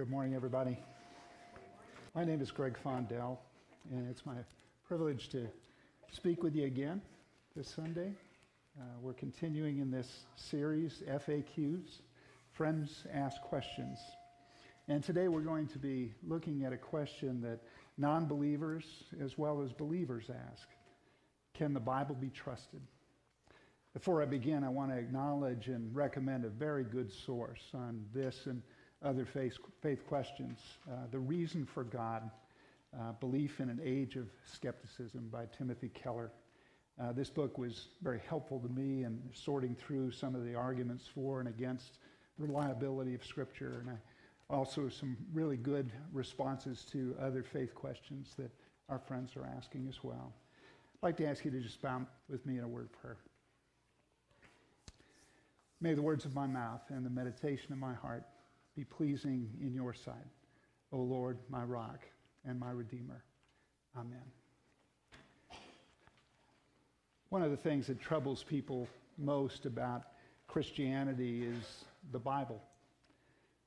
Good morning, everybody. My name is Greg Fondell, and it's my privilege to speak with you again this Sunday. Uh, we're continuing in this series, FAQs, Friends Ask Questions. And today we're going to be looking at a question that non believers as well as believers ask Can the Bible be trusted? Before I begin, I want to acknowledge and recommend a very good source on this and other faith, faith questions. Uh, the Reason for God uh, Belief in an Age of Skepticism by Timothy Keller. Uh, this book was very helpful to me in sorting through some of the arguments for and against the reliability of Scripture, and I, also some really good responses to other faith questions that our friends are asking as well. I'd like to ask you to just bow with me in a word of prayer. May the words of my mouth and the meditation of my heart be pleasing in your sight, O Lord, my rock and my redeemer. Amen. One of the things that troubles people most about Christianity is the Bible.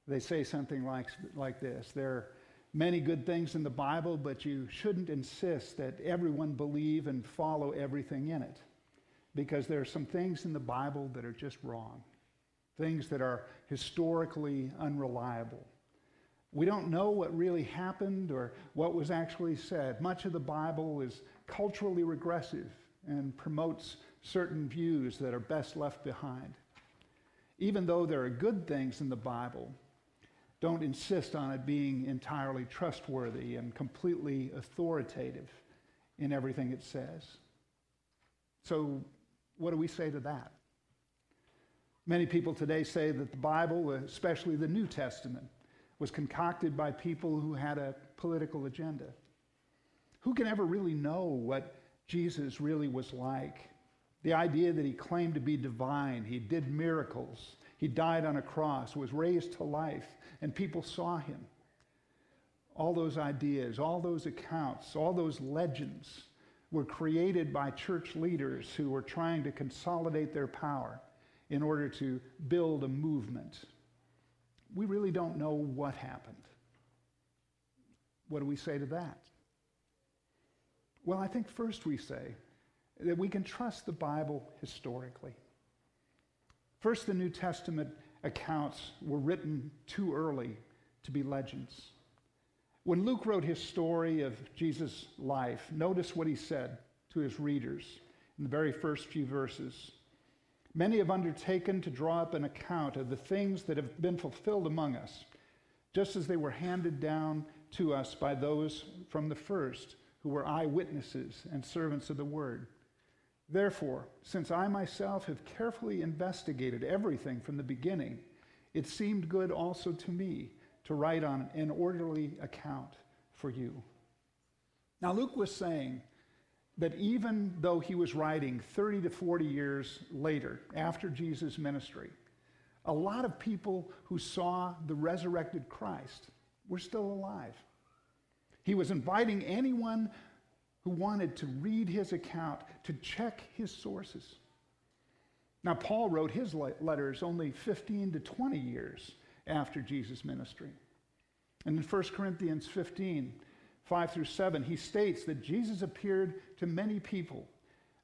They say something like, like this There are many good things in the Bible, but you shouldn't insist that everyone believe and follow everything in it because there are some things in the Bible that are just wrong, things that are historically unreliable. We don't know what really happened or what was actually said. Much of the Bible is culturally regressive and promotes certain views that are best left behind. Even though there are good things in the Bible, don't insist on it being entirely trustworthy and completely authoritative in everything it says. So, what do we say to that? Many people today say that the Bible, especially the New Testament, was concocted by people who had a political agenda. Who can ever really know what Jesus really was like? The idea that he claimed to be divine, he did miracles, he died on a cross, was raised to life, and people saw him. All those ideas, all those accounts, all those legends were created by church leaders who were trying to consolidate their power in order to build a movement we really don't know what happened. What do we say to that? Well, I think first we say that we can trust the Bible historically. First, the New Testament accounts were written too early to be legends. When Luke wrote his story of Jesus' life, notice what he said to his readers in the very first few verses. Many have undertaken to draw up an account of the things that have been fulfilled among us, just as they were handed down to us by those from the first who were eyewitnesses and servants of the word. Therefore, since I myself have carefully investigated everything from the beginning, it seemed good also to me to write on an orderly account for you. Now, Luke was saying that even though he was writing 30 to 40 years later, after Jesus' ministry, a lot of people who saw the resurrected Christ were still alive. He was inviting anyone who wanted to read his account to check his sources. Now, Paul wrote his letters only 15 to 20 years after Jesus' ministry. And in 1 Corinthians 15, 5 through 7, he states that Jesus appeared to many people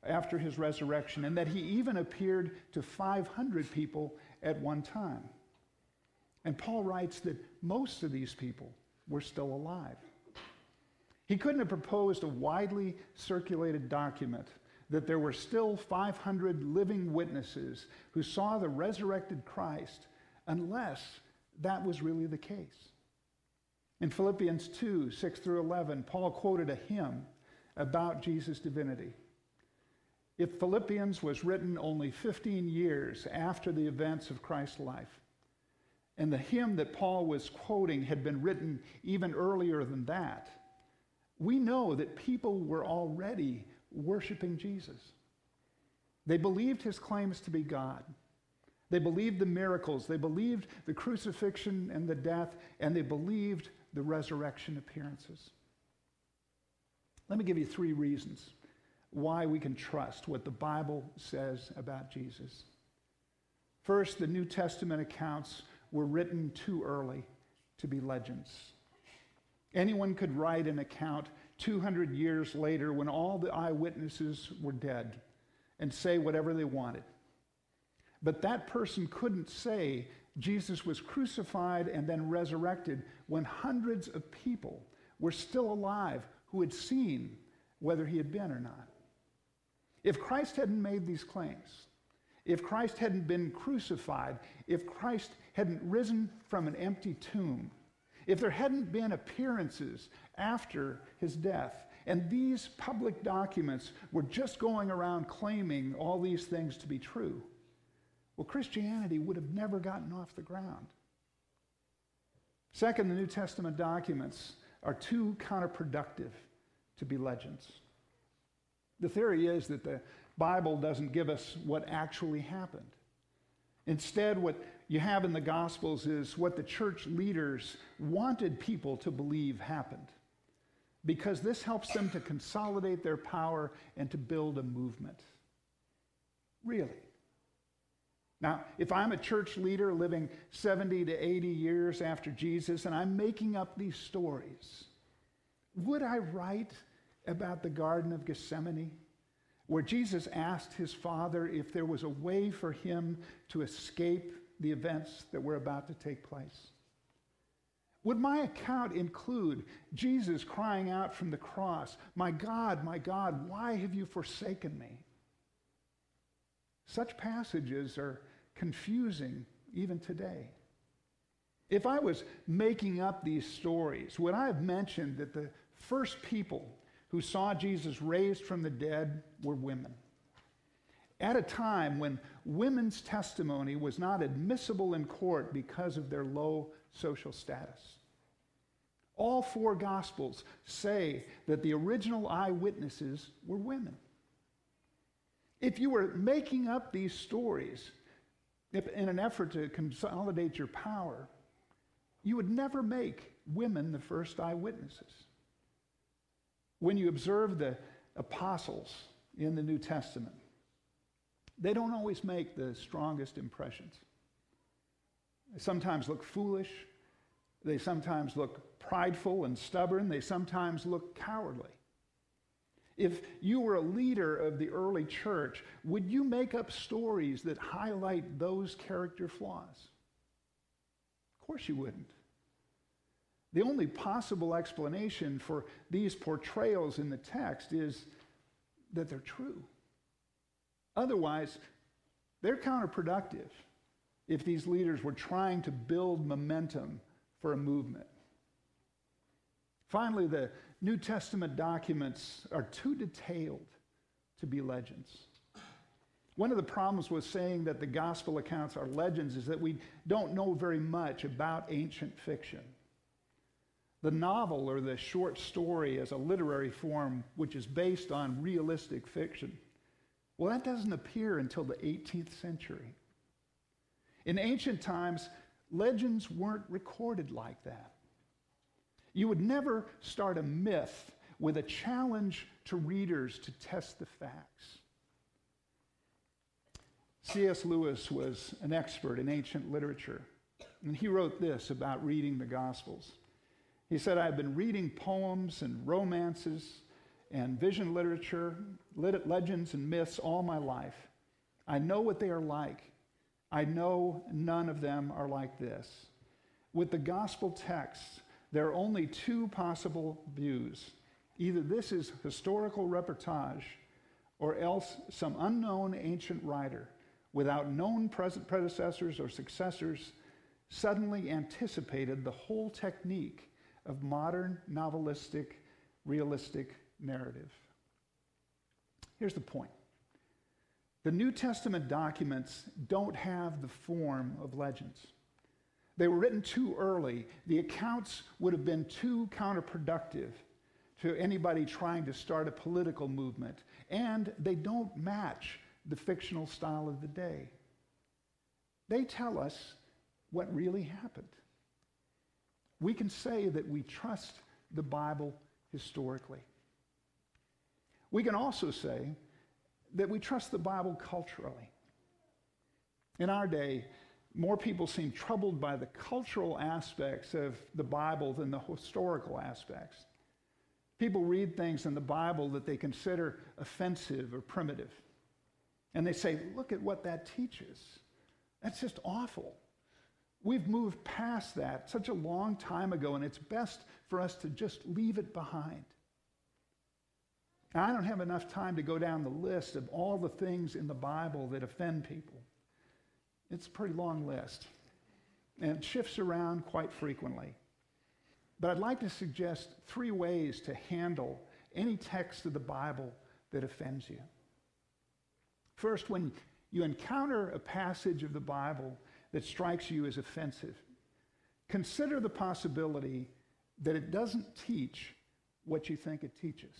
after his resurrection and that he even appeared to 500 people at one time. And Paul writes that most of these people were still alive. He couldn't have proposed a widely circulated document that there were still 500 living witnesses who saw the resurrected Christ unless that was really the case. In Philippians 2 6 through 11, Paul quoted a hymn about Jesus' divinity. If Philippians was written only 15 years after the events of Christ's life, and the hymn that Paul was quoting had been written even earlier than that, we know that people were already worshiping Jesus. They believed his claims to be God. They believed the miracles. They believed the crucifixion and the death, and they believed the resurrection appearances. Let me give you three reasons why we can trust what the Bible says about Jesus. First, the New Testament accounts were written too early to be legends. Anyone could write an account 200 years later when all the eyewitnesses were dead and say whatever they wanted. But that person couldn't say Jesus was crucified and then resurrected when hundreds of people were still alive who had seen whether he had been or not. If Christ hadn't made these claims, if Christ hadn't been crucified, if Christ hadn't risen from an empty tomb, if there hadn't been appearances after his death, and these public documents were just going around claiming all these things to be true, well, Christianity would have never gotten off the ground. Second, the New Testament documents are too counterproductive to be legends. The theory is that the Bible doesn't give us what actually happened. Instead, what you have in the Gospels is what the church leaders wanted people to believe happened, because this helps them to consolidate their power and to build a movement. Really. Now, if I'm a church leader living 70 to 80 years after Jesus and I'm making up these stories, would I write about the Garden of Gethsemane, where Jesus asked his Father if there was a way for him to escape the events that were about to take place? Would my account include Jesus crying out from the cross, My God, my God, why have you forsaken me? Such passages are confusing even today. If I was making up these stories, would I have mentioned that the first people who saw Jesus raised from the dead were women. At a time when women's testimony was not admissible in court because of their low social status. All four Gospels say that the original eyewitnesses were women. If you were making up these stories in an effort to consolidate your power, you would never make women the first eyewitnesses. When you observe the apostles in the New Testament, they don't always make the strongest impressions. They sometimes look foolish. They sometimes look prideful and stubborn. They sometimes look cowardly. If you were a leader of the early church, would you make up stories that highlight those character flaws? Of course you wouldn't. The only possible explanation for these portrayals in the text is that they're true. Otherwise, they're counterproductive if these leaders were trying to build momentum for a movement. Finally, the New Testament documents are too detailed to be legends. One of the problems with saying that the gospel accounts are legends is that we don't know very much about ancient fiction. The novel or the short story as a literary form, which is based on realistic fiction, well, that doesn't appear until the 18th century. In ancient times, legends weren't recorded like that. You would never start a myth with a challenge to readers to test the facts. C.S. Lewis was an expert in ancient literature, and he wrote this about reading the Gospels. He said, I've been reading poems and romances and vision literature, legends and myths all my life. I know what they are like. I know none of them are like this. With the gospel texts, there are only two possible views. Either this is historical reportage, or else some unknown ancient writer, without known present predecessors or successors, suddenly anticipated the whole technique of modern novelistic, realistic narrative. Here's the point the New Testament documents don't have the form of legends. They were written too early. The accounts would have been too counterproductive to anybody trying to start a political movement, and they don't match the fictional style of the day. They tell us what really happened we can say that we trust the Bible historically. We can also say that we trust the Bible culturally. In our day, more people seem troubled by the cultural aspects of the Bible than the historical aspects. People read things in the Bible that they consider offensive or primitive. And they say, look at what that teaches. That's just awful. We've moved past that such a long time ago, and it's best for us to just leave it behind. Now, I don't have enough time to go down the list of all the things in the Bible that offend people. It's a pretty long list, and shifts around quite frequently. But I'd like to suggest three ways to handle any text of the Bible that offends you. First, when you encounter a passage of the Bible that strikes you as offensive, consider the possibility that it doesn't teach what you think it teaches.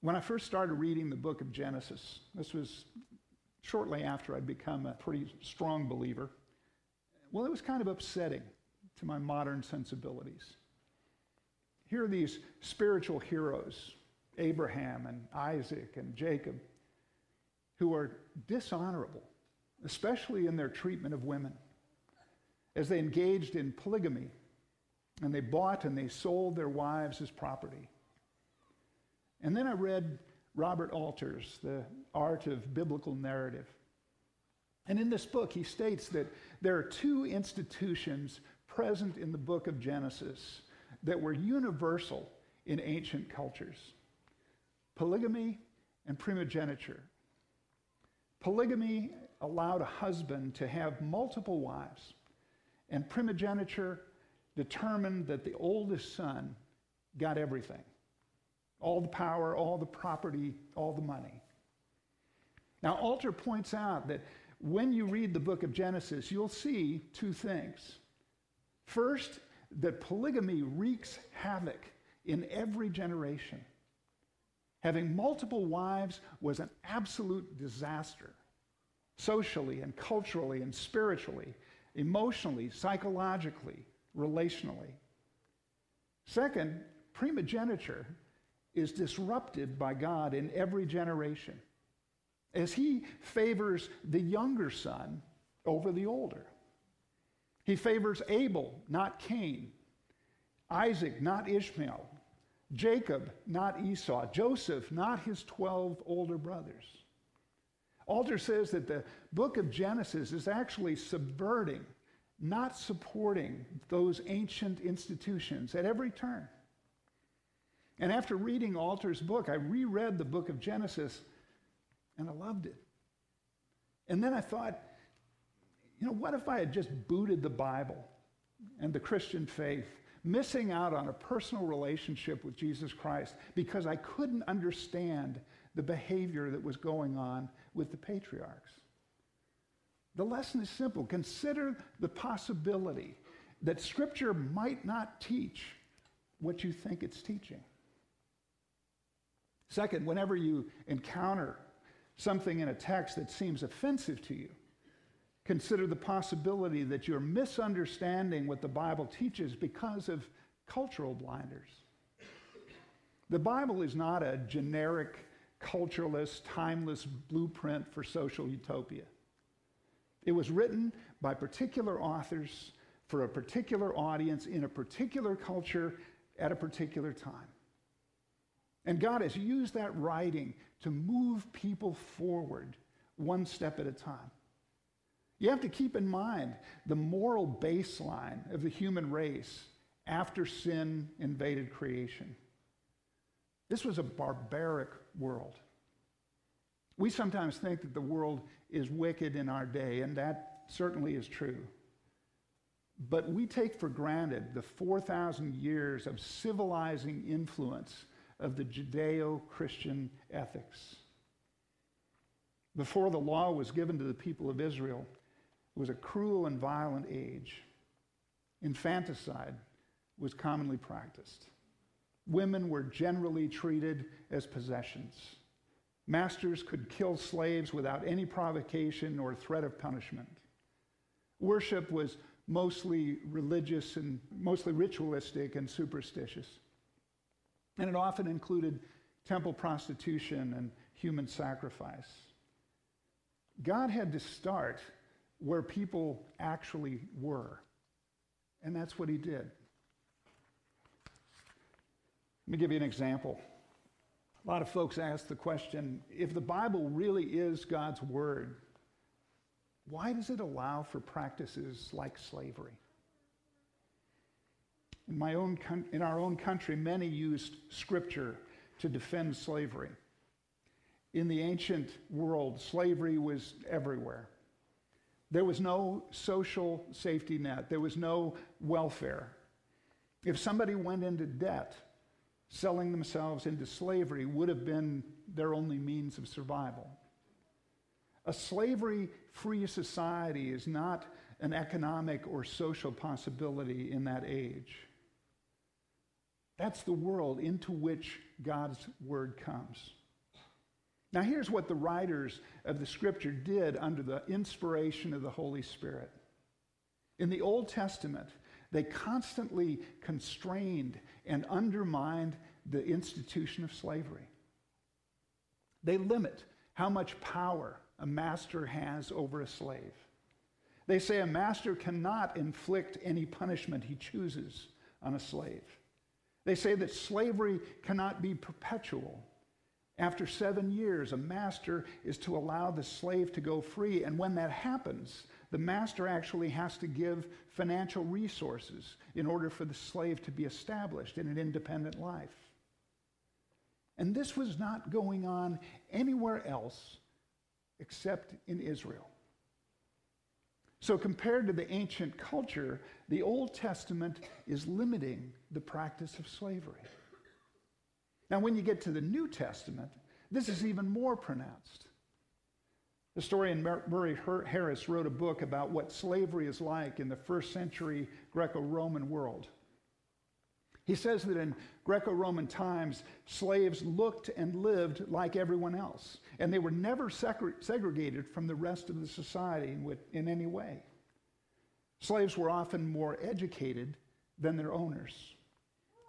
When I first started reading the book of Genesis, this was shortly after I'd become a pretty strong believer, well, it was kind of upsetting to my modern sensibilities. Here are these spiritual heroes, Abraham and Isaac and Jacob, who are dishonorable, especially in their treatment of women, as they engaged in polygamy and they bought and they sold their wives as property. And then I read Robert Alter's The Art of Biblical Narrative. And in this book, he states that there are two institutions present in the book of Genesis that were universal in ancient cultures polygamy and primogeniture. Polygamy allowed a husband to have multiple wives, and primogeniture determined that the oldest son got everything all the power, all the property, all the money. Now, Alter points out that when you read the book of Genesis, you'll see two things. First, that polygamy wreaks havoc in every generation. Having multiple wives was an absolute disaster, socially and culturally and spiritually, emotionally, psychologically, relationally. Second, primogeniture is disrupted by God in every generation as he favors the younger son over the older. He favors Abel, not Cain, Isaac, not Ishmael, Jacob, not Esau, Joseph, not his 12 older brothers. Alter says that the book of Genesis is actually subverting, not supporting those ancient institutions at every turn. And after reading Alter's book, I reread the book of Genesis and I loved it. And then I thought, you know, what if I had just booted the Bible and the Christian faith, missing out on a personal relationship with Jesus Christ because I couldn't understand the behavior that was going on with the patriarchs? The lesson is simple. Consider the possibility that Scripture might not teach what you think it's teaching. Second, whenever you encounter something in a text that seems offensive to you, consider the possibility that you're misunderstanding what the Bible teaches because of cultural blinders. The Bible is not a generic, cultureless, timeless blueprint for social utopia. It was written by particular authors for a particular audience in a particular culture at a particular time. And God has used that writing to move people forward one step at a time. You have to keep in mind the moral baseline of the human race after sin invaded creation. This was a barbaric world. We sometimes think that the world is wicked in our day, and that certainly is true. But we take for granted the 4,000 years of civilizing influence of the Judeo Christian ethics. Before the law was given to the people of Israel, it was a cruel and violent age. Infanticide was commonly practiced. Women were generally treated as possessions. Masters could kill slaves without any provocation or threat of punishment. Worship was mostly religious and mostly ritualistic and superstitious. And it often included temple prostitution and human sacrifice. God had to start where people actually were. And that's what he did. Let me give you an example. A lot of folks ask the question if the Bible really is God's word, why does it allow for practices like slavery? In, my own, in our own country, many used scripture to defend slavery. In the ancient world, slavery was everywhere. There was no social safety net, there was no welfare. If somebody went into debt, selling themselves into slavery would have been their only means of survival. A slavery free society is not an economic or social possibility in that age. That's the world into which God's word comes. Now, here's what the writers of the scripture did under the inspiration of the Holy Spirit. In the Old Testament, they constantly constrained and undermined the institution of slavery. They limit how much power a master has over a slave. They say a master cannot inflict any punishment he chooses on a slave. They say that slavery cannot be perpetual. After seven years, a master is to allow the slave to go free. And when that happens, the master actually has to give financial resources in order for the slave to be established in an independent life. And this was not going on anywhere else except in Israel. So, compared to the ancient culture, the Old Testament is limiting the practice of slavery. Now, when you get to the New Testament, this is even more pronounced. Historian Murray Harris wrote a book about what slavery is like in the first century Greco Roman world. He says that in Greco Roman times, slaves looked and lived like everyone else, and they were never segregated from the rest of the society in, in any way. Slaves were often more educated than their owners,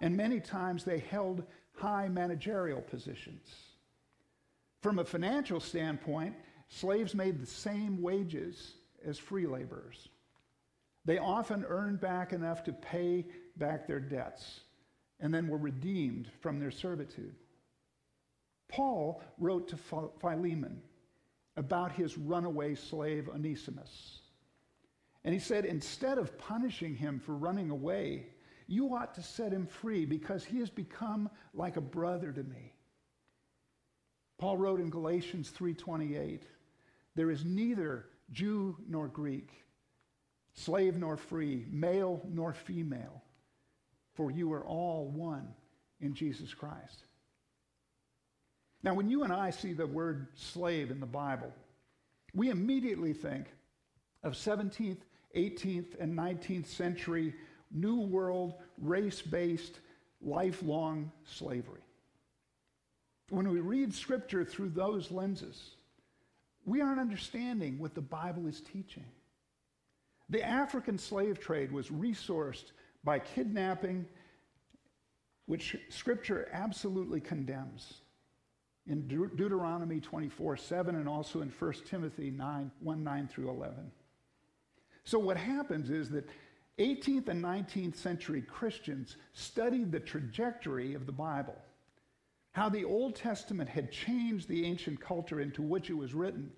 and many times they held high managerial positions. From a financial standpoint, slaves made the same wages as free laborers. They often earned back enough to pay back their debts and then were redeemed from their servitude. Paul wrote to Philemon about his runaway slave Onesimus. And he said, instead of punishing him for running away, you ought to set him free because he has become like a brother to me. Paul wrote in Galatians 3:28, there is neither Jew nor Greek, slave nor free, male nor female, for you are all one in Jesus Christ. Now, when you and I see the word slave in the Bible, we immediately think of 17th, 18th, and 19th century New World race based lifelong slavery. When we read Scripture through those lenses, we aren't understanding what the Bible is teaching. The African slave trade was resourced by kidnapping, which Scripture absolutely condemns in De- Deuteronomy 24 7 and also in 1 Timothy 9 1 9 through 11. So, what happens is that 18th and 19th century Christians studied the trajectory of the Bible, how the Old Testament had changed the ancient culture into which it was written,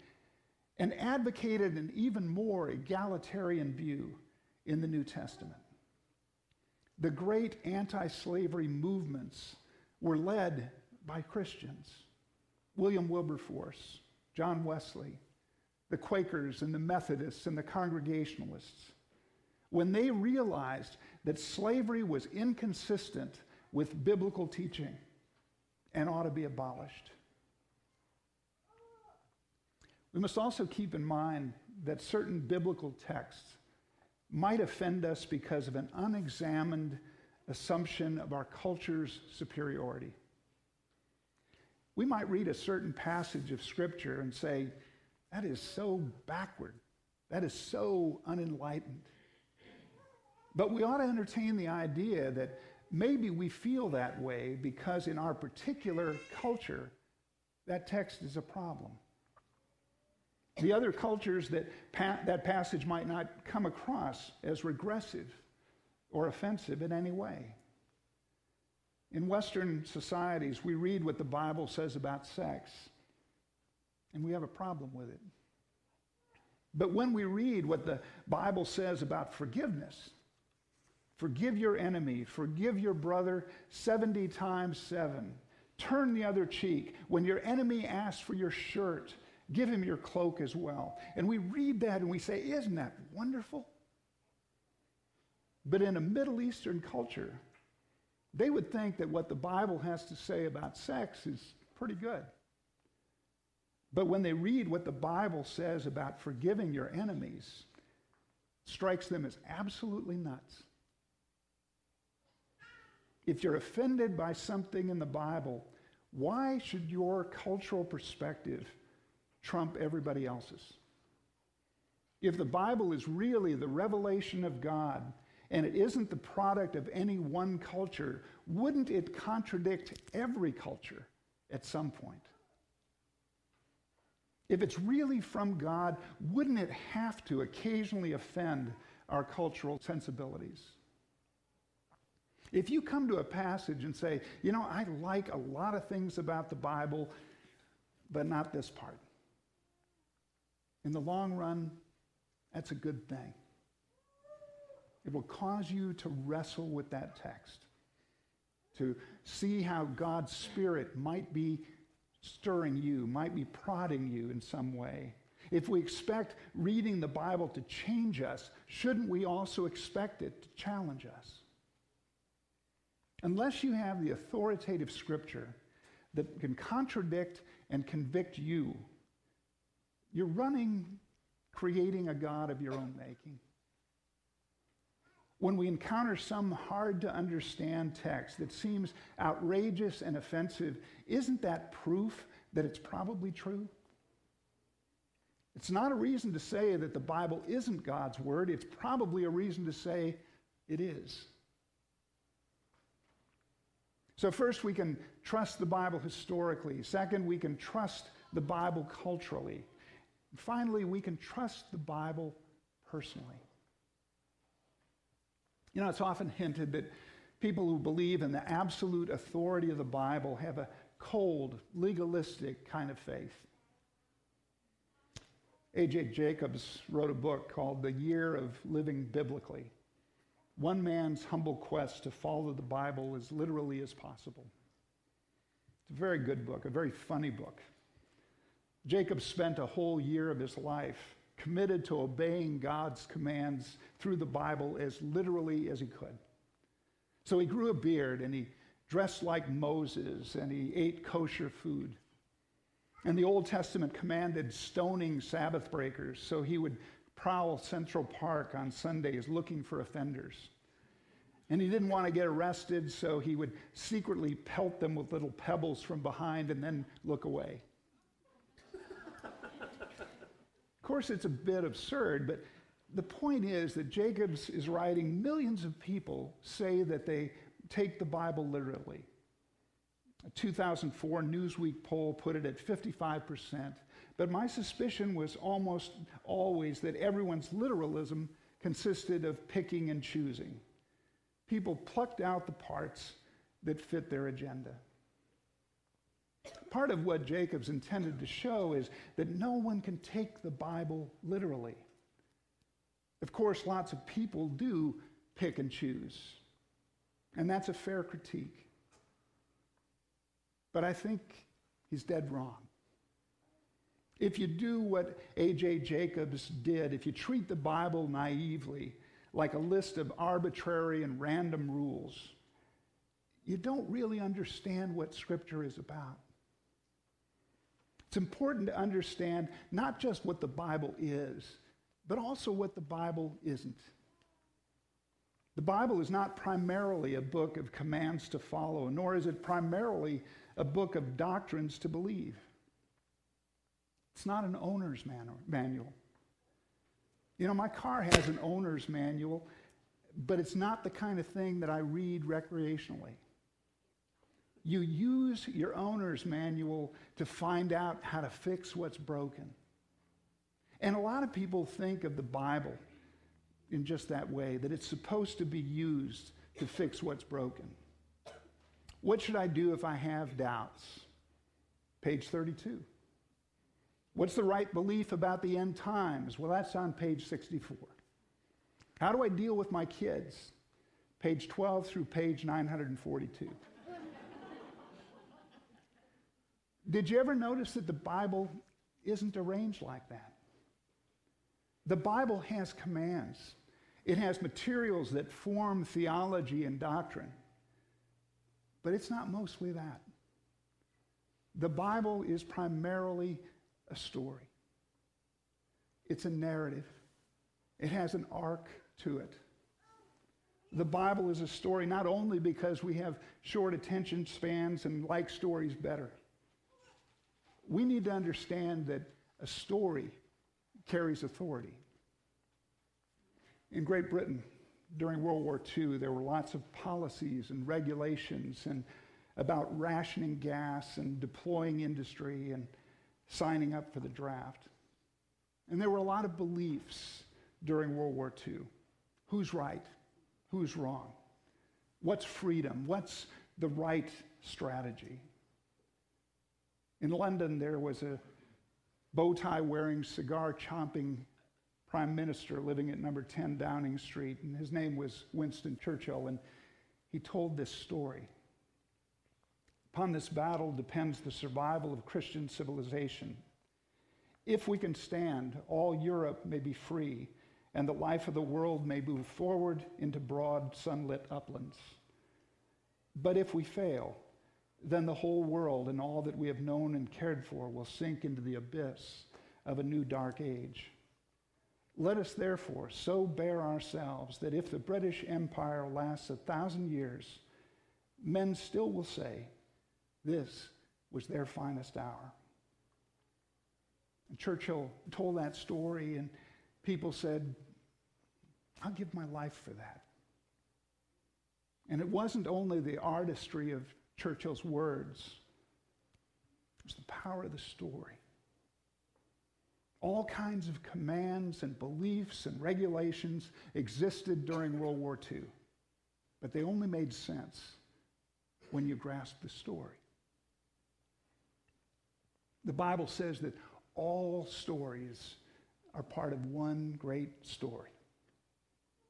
and advocated an even more egalitarian view in the New Testament. The great anti slavery movements were led by Christians William Wilberforce, John Wesley, the Quakers and the Methodists and the Congregationalists. When they realized that slavery was inconsistent with biblical teaching and ought to be abolished. We must also keep in mind that certain biblical texts might offend us because of an unexamined assumption of our culture's superiority. We might read a certain passage of Scripture and say, that is so backward. That is so unenlightened. But we ought to entertain the idea that maybe we feel that way because in our particular culture, that text is a problem. The other cultures that pa- that passage might not come across as regressive or offensive in any way. In Western societies, we read what the Bible says about sex, and we have a problem with it. But when we read what the Bible says about forgiveness, forgive your enemy, forgive your brother 70 times 7, turn the other cheek. When your enemy asks for your shirt, give him your cloak as well. And we read that and we say, Isn't that wonderful? But in a Middle Eastern culture, they would think that what the Bible has to say about sex is pretty good. But when they read what the Bible says about forgiving your enemies, strikes them as absolutely nuts. If you're offended by something in the Bible, why should your cultural perspective trump everybody else's? If the Bible is really the revelation of God and it isn't the product of any one culture, wouldn't it contradict every culture at some point? If it's really from God, wouldn't it have to occasionally offend our cultural sensibilities? If you come to a passage and say, you know, I like a lot of things about the Bible, but not this part. In the long run, that's a good thing. It will cause you to wrestle with that text, to see how God's Spirit might be stirring you, might be prodding you in some way. If we expect reading the Bible to change us, shouldn't we also expect it to challenge us? Unless you have the authoritative scripture that can contradict and convict you, you're running, creating a God of your own making. When we encounter some hard to understand text that seems outrageous and offensive, isn't that proof that it's probably true? It's not a reason to say that the Bible isn't God's word. It's probably a reason to say it is. So, first, we can trust the Bible historically. Second, we can trust the Bible culturally. Finally, we can trust the Bible personally. You know, it's often hinted that people who believe in the absolute authority of the Bible have a cold, legalistic kind of faith. A.J. Jacobs wrote a book called The Year of Living Biblically. One man's humble quest to follow the Bible as literally as possible. It's a very good book, a very funny book. Jacob spent a whole year of his life committed to obeying God's commands through the Bible as literally as he could. So he grew a beard and he dressed like Moses and he ate kosher food. And the Old Testament commanded stoning Sabbath breakers, so he would prowl Central Park on Sundays looking for offenders. And he didn't want to get arrested, so he would secretly pelt them with little pebbles from behind and then look away. Of course, it's a bit absurd, but the point is that Jacobs is writing millions of people say that they take the Bible literally. A 2004 Newsweek poll put it at 55%, but my suspicion was almost always that everyone's literalism consisted of picking and choosing. People plucked out the parts that fit their agenda. Part of what Jacobs intended to show is that no one can take the Bible literally. Of course, lots of people do pick and choose, and that's a fair critique. But I think he's dead wrong. If you do what A.J. Jacobs did, if you treat the Bible naively, like a list of arbitrary and random rules, you don't really understand what Scripture is about. It's important to understand not just what the Bible is, but also what the Bible isn't. The Bible is not primarily a book of commands to follow, nor is it primarily a book of doctrines to believe. It's not an owner's manual. You know, my car has an owner's manual, but it's not the kind of thing that I read recreationally. You use your owner's manual to find out how to fix what's broken. And a lot of people think of the Bible in just that way, that it's supposed to be used to fix what's broken. What should I do if I have doubts? Page 32. What's the right belief about the end times? Well, that's on page 64. How do I deal with my kids? Page 12 through page 942. Did you ever notice that the Bible isn't arranged like that? The Bible has commands, it has materials that form theology and doctrine, but it's not mostly that. The Bible is primarily a story, it's a narrative, it has an arc to it. The Bible is a story not only because we have short attention spans and like stories better. We need to understand that a story carries authority. In Great Britain, during World War II, there were lots of policies and regulations and about rationing gas and deploying industry and signing up for the draft. And there were a lot of beliefs during World War II. Who's right? Who's wrong? What's freedom? What's the right strategy? In London, there was a bow tie wearing, cigar chomping prime minister living at number 10 Downing Street, and his name was Winston Churchill, and he told this story. Upon this battle depends the survival of Christian civilization. If we can stand, all Europe may be free, and the life of the world may move forward into broad, sunlit uplands. But if we fail, then the whole world and all that we have known and cared for will sink into the abyss of a new dark age. Let us therefore so bear ourselves that if the British Empire lasts a thousand years, men still will say, This was their finest hour. And Churchill told that story, and people said, I'll give my life for that. And it wasn't only the artistry of Churchill's words, it was the power of the story all kinds of commands and beliefs and regulations existed during World War II, but they only made sense when you grasped the story. The Bible says that all stories are part of one great story.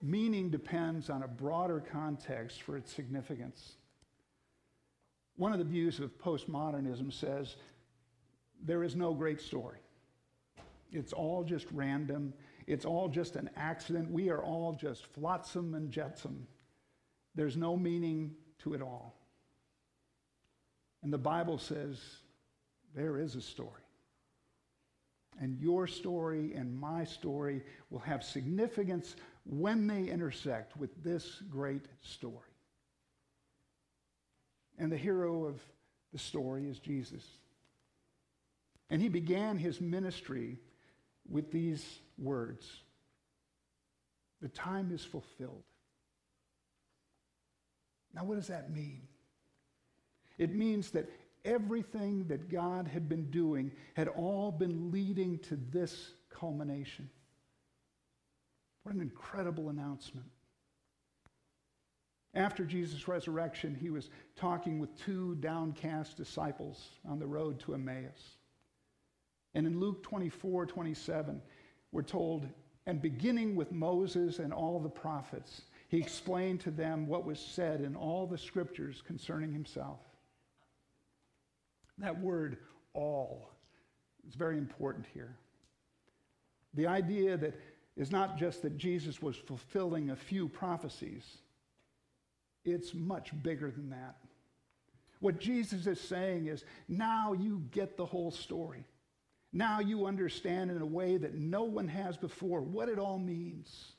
Meaning depends on a broader context for its significance. One of the views of postmodernism says there is no great story. It's all just random. It's all just an accident. We are all just flotsam and jetsam. There's no meaning to it all. And the Bible says there is a story. And your story and my story will have significance when they intersect with this great story. And the hero of the story is Jesus. And he began his ministry with these words The time is fulfilled. Now, what does that mean? It means that everything that God had been doing had all been leading to this culmination. What an incredible announcement. After Jesus' resurrection, he was talking with two downcast disciples on the road to Emmaus. And in Luke 24, 27, we're told, and beginning with Moses and all the prophets, he explained to them what was said in all the scriptures concerning himself. That word, all, is very important here. The idea that is not just that Jesus was fulfilling a few prophecies, it's much bigger than that. What Jesus is saying is now you get the whole story. Now you understand in a way that no one has before what it all means,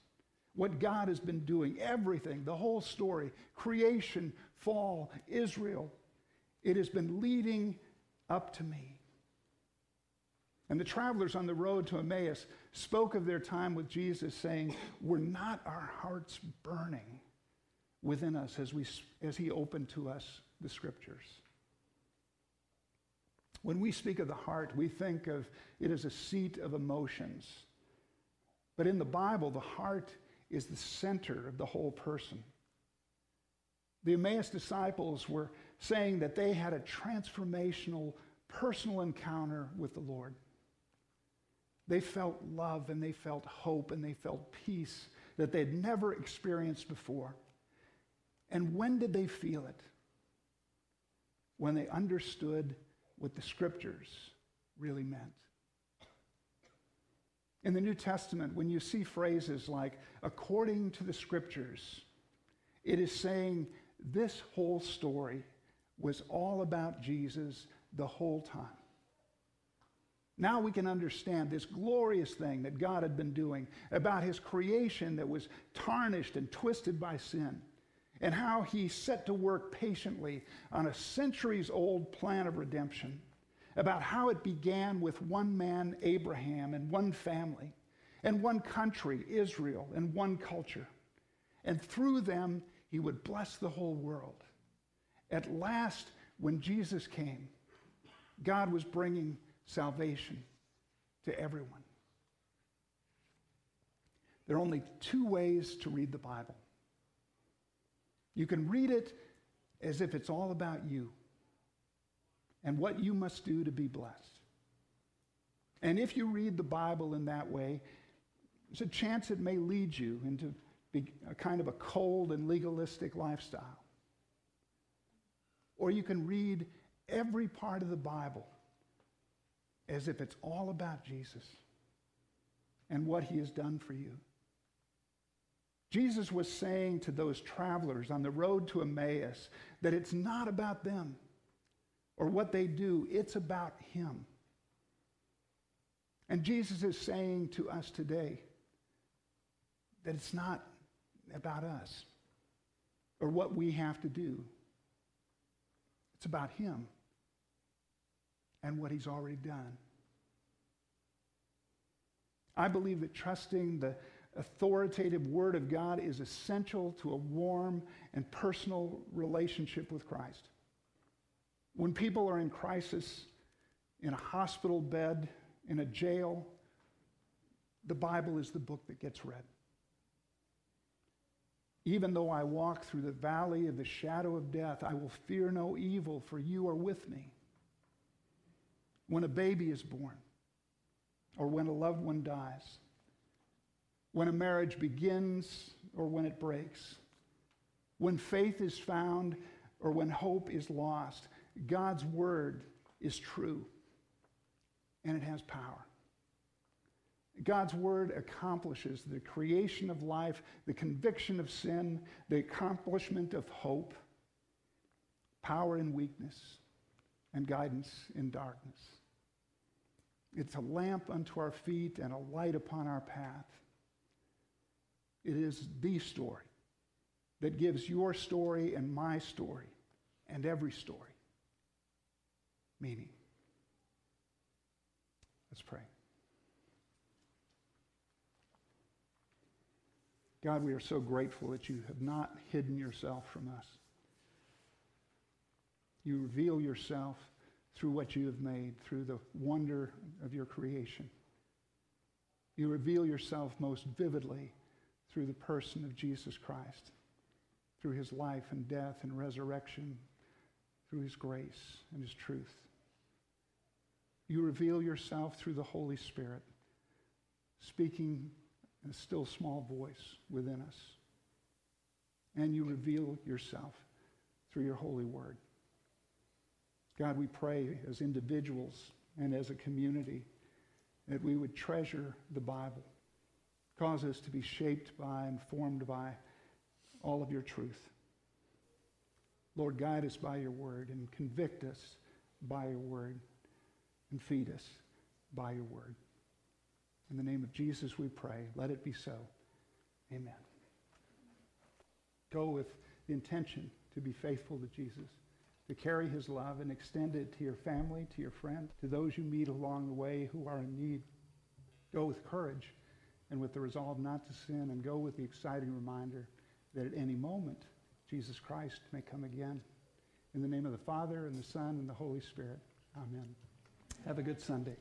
what God has been doing, everything, the whole story creation, fall, Israel. It has been leading up to me. And the travelers on the road to Emmaus spoke of their time with Jesus, saying, Were not our hearts burning within us as, we, as he opened to us the scriptures? When we speak of the heart, we think of it as a seat of emotions. But in the Bible, the heart is the center of the whole person. The Emmaus disciples were saying that they had a transformational personal encounter with the Lord. They felt love and they felt hope and they felt peace that they'd never experienced before. And when did they feel it? When they understood what the scriptures really meant. In the New Testament, when you see phrases like, according to the scriptures, it is saying this whole story was all about Jesus the whole time. Now we can understand this glorious thing that God had been doing about his creation that was tarnished and twisted by sin, and how he set to work patiently on a centuries old plan of redemption, about how it began with one man, Abraham, and one family, and one country, Israel, and one culture. And through them, he would bless the whole world. At last, when Jesus came, God was bringing salvation to everyone. There are only two ways to read the Bible. You can read it as if it's all about you and what you must do to be blessed. And if you read the Bible in that way, there's a chance it may lead you into a kind of a cold and legalistic lifestyle. Or you can read every part of the Bible as if it's all about Jesus and what he has done for you. Jesus was saying to those travelers on the road to Emmaus that it's not about them or what they do, it's about him. And Jesus is saying to us today that it's not about us or what we have to do. It's about him and what he's already done. I believe that trusting the authoritative word of God is essential to a warm and personal relationship with Christ. When people are in crisis, in a hospital bed, in a jail, the Bible is the book that gets read. Even though I walk through the valley of the shadow of death, I will fear no evil, for you are with me. When a baby is born, or when a loved one dies, when a marriage begins or when it breaks, when faith is found or when hope is lost, God's word is true and it has power. God's word accomplishes the creation of life, the conviction of sin, the accomplishment of hope, power in weakness, and guidance in darkness. It's a lamp unto our feet and a light upon our path. It is the story that gives your story and my story and every story meaning. Let's pray. God, we are so grateful that you have not hidden yourself from us. You reveal yourself through what you have made, through the wonder of your creation. You reveal yourself most vividly through the person of Jesus Christ, through his life and death and resurrection, through his grace and his truth. You reveal yourself through the Holy Spirit, speaking in a still small voice within us. And you reveal yourself through your holy word. God, we pray as individuals and as a community that we would treasure the Bible, cause us to be shaped by and formed by all of your truth. Lord, guide us by your word and convict us by your word and feed us by your word. In the name of Jesus, we pray. Let it be so. Amen. Go with the intention to be faithful to Jesus, to carry his love and extend it to your family, to your friends, to those you meet along the way who are in need. Go with courage and with the resolve not to sin, and go with the exciting reminder that at any moment, Jesus Christ may come again. In the name of the Father, and the Son, and the Holy Spirit. Amen. Have a good Sunday.